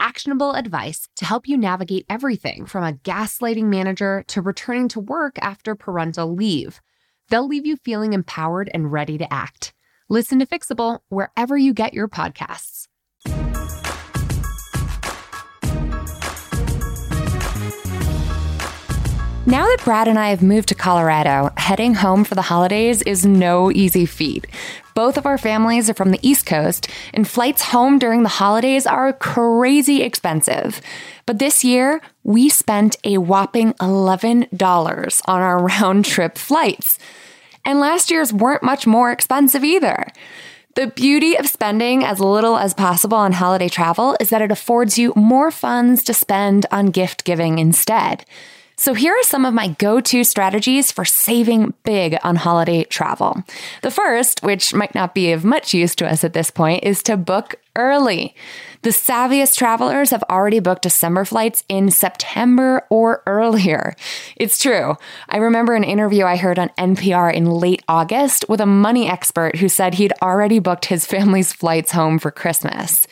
actionable advice to help you navigate everything from a gaslighting manager to returning to work after parental leave. They'll leave you feeling empowered and ready to act. Listen to Fixable wherever you get your podcasts. Now that Brad and I have moved to Colorado, heading home for the holidays is no easy feat. Both of our families are from the East Coast, and flights home during the holidays are crazy expensive. But this year, we spent a whopping $11 on our round trip flights. And last year's weren't much more expensive either. The beauty of spending as little as possible on holiday travel is that it affords you more funds to spend on gift giving instead. So here are some of my go-to strategies for saving big on holiday travel. The first, which might not be of much use to us at this point, is to book early. The savviest travelers have already booked December flights in September or earlier. It's true. I remember an interview I heard on NPR in late August with a money expert who said he'd already booked his family's flights home for Christmas.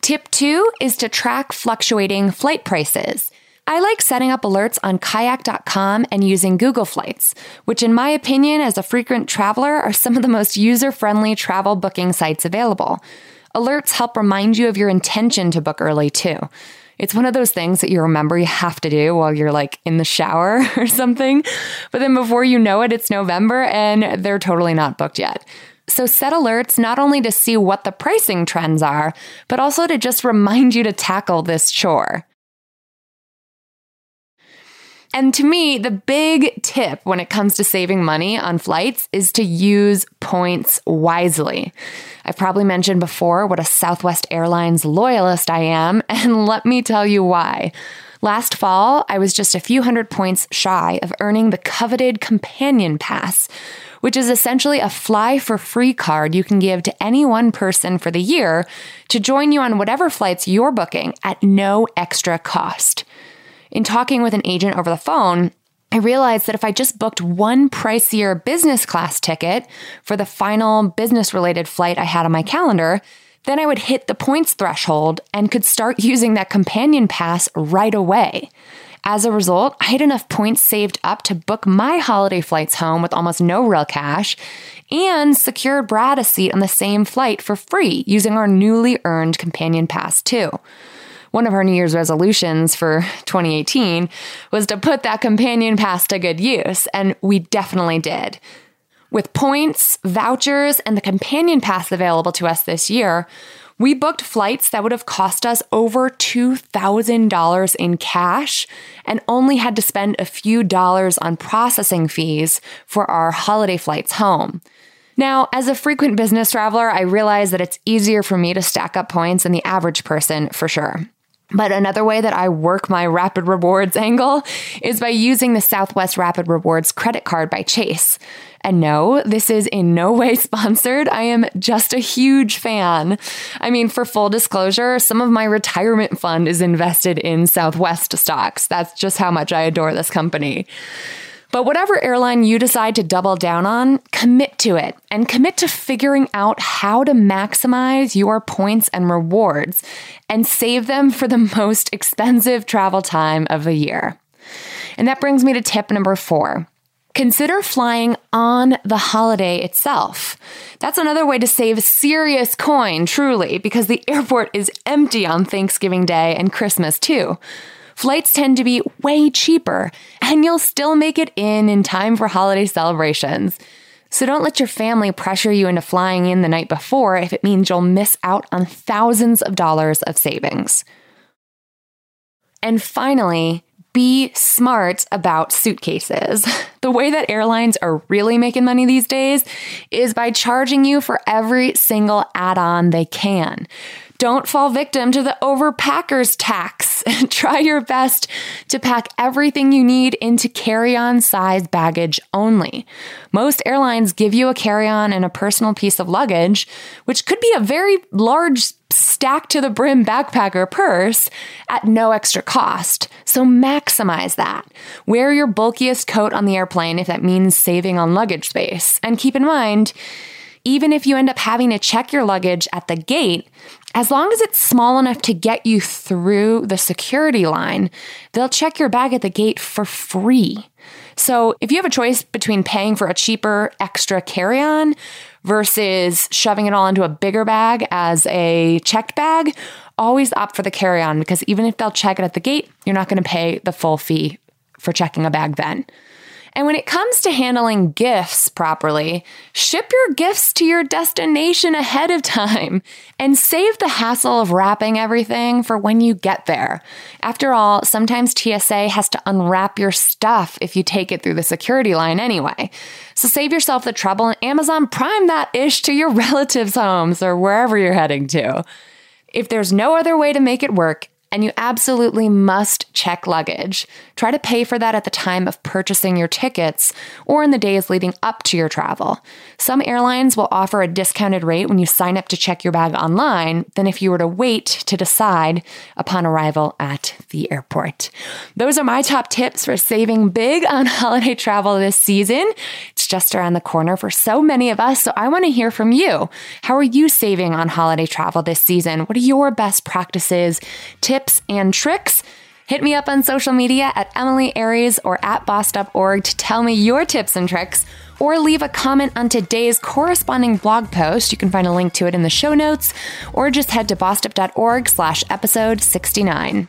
Tip two is to track fluctuating flight prices. I like setting up alerts on kayak.com and using Google Flights, which, in my opinion, as a frequent traveler, are some of the most user friendly travel booking sites available. Alerts help remind you of your intention to book early, too. It's one of those things that you remember you have to do while you're like in the shower or something. But then before you know it, it's November and they're totally not booked yet. So set alerts not only to see what the pricing trends are, but also to just remind you to tackle this chore. And to me, the big tip when it comes to saving money on flights is to use points wisely. I've probably mentioned before what a Southwest Airlines loyalist I am, and let me tell you why. Last fall, I was just a few hundred points shy of earning the coveted Companion Pass, which is essentially a fly for free card you can give to any one person for the year to join you on whatever flights you're booking at no extra cost. In talking with an agent over the phone, I realized that if I just booked one pricier business class ticket for the final business related flight I had on my calendar, then I would hit the points threshold and could start using that companion pass right away. As a result, I had enough points saved up to book my holiday flights home with almost no real cash and secured Brad a seat on the same flight for free using our newly earned companion pass too one of our New Year's resolutions for 2018 was to put that companion pass to good use, and we definitely did. With points, vouchers, and the companion pass available to us this year, we booked flights that would have cost us over $2,000 in cash and only had to spend a few dollars on processing fees for our holiday flights home. Now, as a frequent business traveler, I realize that it's easier for me to stack up points than the average person for sure. But another way that I work my Rapid Rewards angle is by using the Southwest Rapid Rewards credit card by Chase. And no, this is in no way sponsored. I am just a huge fan. I mean, for full disclosure, some of my retirement fund is invested in Southwest stocks. That's just how much I adore this company. But whatever airline you decide to double down on, commit to it and commit to figuring out how to maximize your points and rewards and save them for the most expensive travel time of the year. And that brings me to tip number four. Consider flying on the holiday itself. That's another way to save serious coin, truly, because the airport is empty on Thanksgiving Day and Christmas too flights tend to be way cheaper, and you'll still make it in in time for holiday celebrations. So don't let your family pressure you into flying in the night before if it means you'll miss out on thousands of dollars of savings. And finally, be smart about suitcases. The way that airlines are really making money these days is by charging you for every single add on they can. Don't fall victim to the overpackers tax. Try your best to pack everything you need into carry on size baggage only. Most airlines give you a carry on and a personal piece of luggage, which could be a very large stack to the brim backpacker purse at no extra cost. So maximize that. Wear your bulkiest coat on the airplane if that means saving on luggage space. And keep in mind, even if you end up having to check your luggage at the gate, as long as it's small enough to get you through the security line, they'll check your bag at the gate for free. So if you have a choice between paying for a cheaper extra carry on versus shoving it all into a bigger bag as a checked bag, always opt for the carry on because even if they'll check it at the gate, you're not going to pay the full fee for checking a bag then. And when it comes to handling gifts properly, ship your gifts to your destination ahead of time and save the hassle of wrapping everything for when you get there. After all, sometimes TSA has to unwrap your stuff if you take it through the security line anyway. So save yourself the trouble and Amazon Prime that ish to your relatives' homes or wherever you're heading to. If there's no other way to make it work, and you absolutely must check luggage. Try to pay for that at the time of purchasing your tickets or in the days leading up to your travel. Some airlines will offer a discounted rate when you sign up to check your bag online than if you were to wait to decide upon arrival at the airport. Those are my top tips for saving big on holiday travel this season. Just around the corner for so many of us, so I want to hear from you. How are you saving on holiday travel this season? What are your best practices, tips? and tricks. Hit me up on social media at Emily Aries or at boss.org to tell me your tips and tricks, or leave a comment on today's corresponding blog post. You can find a link to it in the show notes, or just head to bossedup.org slash episode 69.